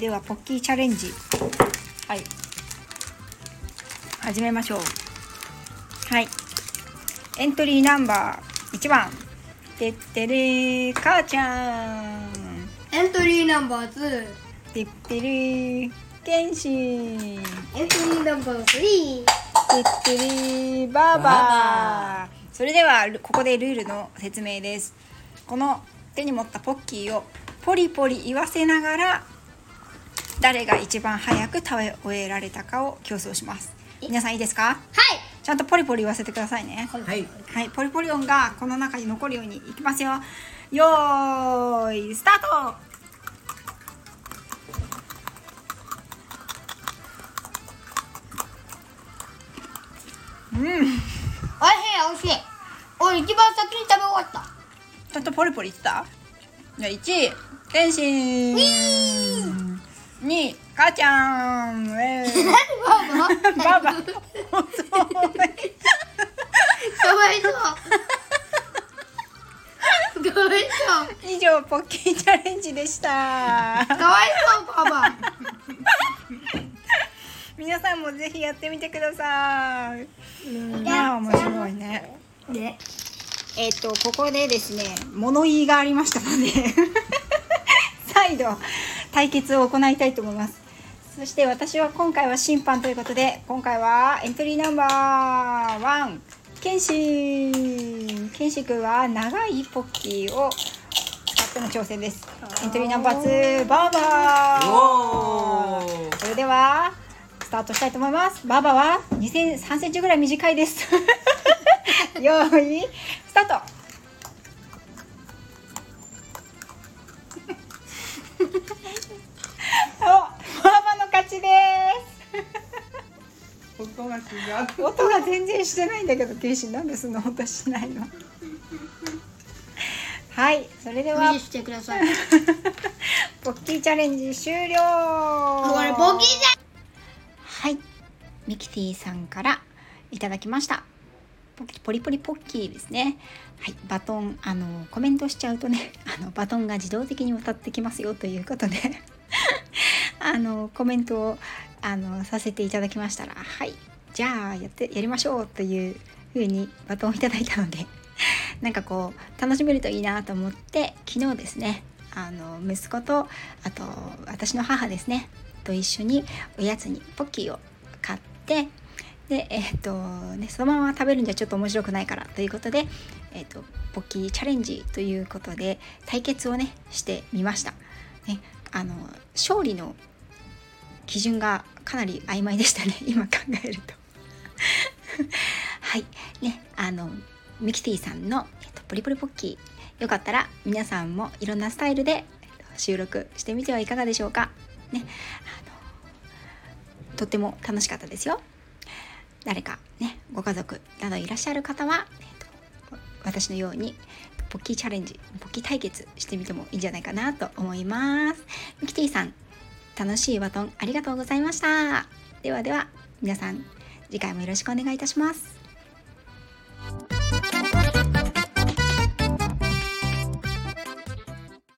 ではポッキーチャレンジ。はい。始めましょう。はい。エントリーナンバー1番。てってれー母ちゃん。エントリーナンバー2てってれーけんしんエントリーナンバー3てってれー。バーバー。それではここでルールの説明です。この手に持ったポッキーをポリポリ言わせながら誰が一番早く食べ終えられたかを競争します。皆さんいいですか？はい。ちゃんとポリポリ言わせてくださいね。はい。はいポリポリ音がこの中に残るようにいきますよ。よーいスタート！うん。おいしいおいしい。俺一番先に食べ終わった。ちゃんとポリポリ言ってた？じゃあ1位天心。2ちゃん。えー。バーバババ遅いかわいそう。かわいそう。以上ポッキーチャレンジでした。かわいそうバーバ皆さんもぜひやってみてください。まあ面白いね。でえっ、とここでですね物言いがありましたので再度対決を行いたいと思いますそして私は今回は審判ということで今回はエントリーナンバーワンケンシン。ケンシ君は長いポッキーを使っての挑戦です。エントリーナンバー2バーバおー。ーそれではスタートしたいと思います。バーバーは2 3センチぐらい短いです。よーいスタート音が違う。音が全然してないんだけどケイシーなんでそんな音しないの？はいそれでは。無視してください。ポッキーチャレンジ終了。これボキじはいミキティさんからいただきました。ポキポリポリポッキーですね。はいバトンあのコメントしちゃうとねあのバトンが自動的に渡ってきますよということであのコメントをあのさせていただきましたらはいじゃあやってやりましょうという風にバトンをいただいたので なんかこう楽しめるといいなと思って昨日ですねあの息子とあと私の母ですねと一緒におやつにポッキーを買ってでえっ、とねそのまま食べるんじゃちょっと面白くないからということで、えっとポッキーチャレンジということで対決をねしてみました。ね、あの勝利の基準がかなり曖昧でしたね 今考えると。はいねあのミキティさんの、えっと、ポリポリポッキーよかったら皆さんもいろんなスタイルで、収録してみてはいかがでしょうか。ねあのとっても楽しかったですよ。誰かねご家族などいらっしゃる方は、えっと、私のようにポッキーチャレンジポッキー対決してみてもいいんじゃないかなと思いますミキティさん楽しいバトンありがとうございました。ではでは皆さん次回もよろしくお願いいたします。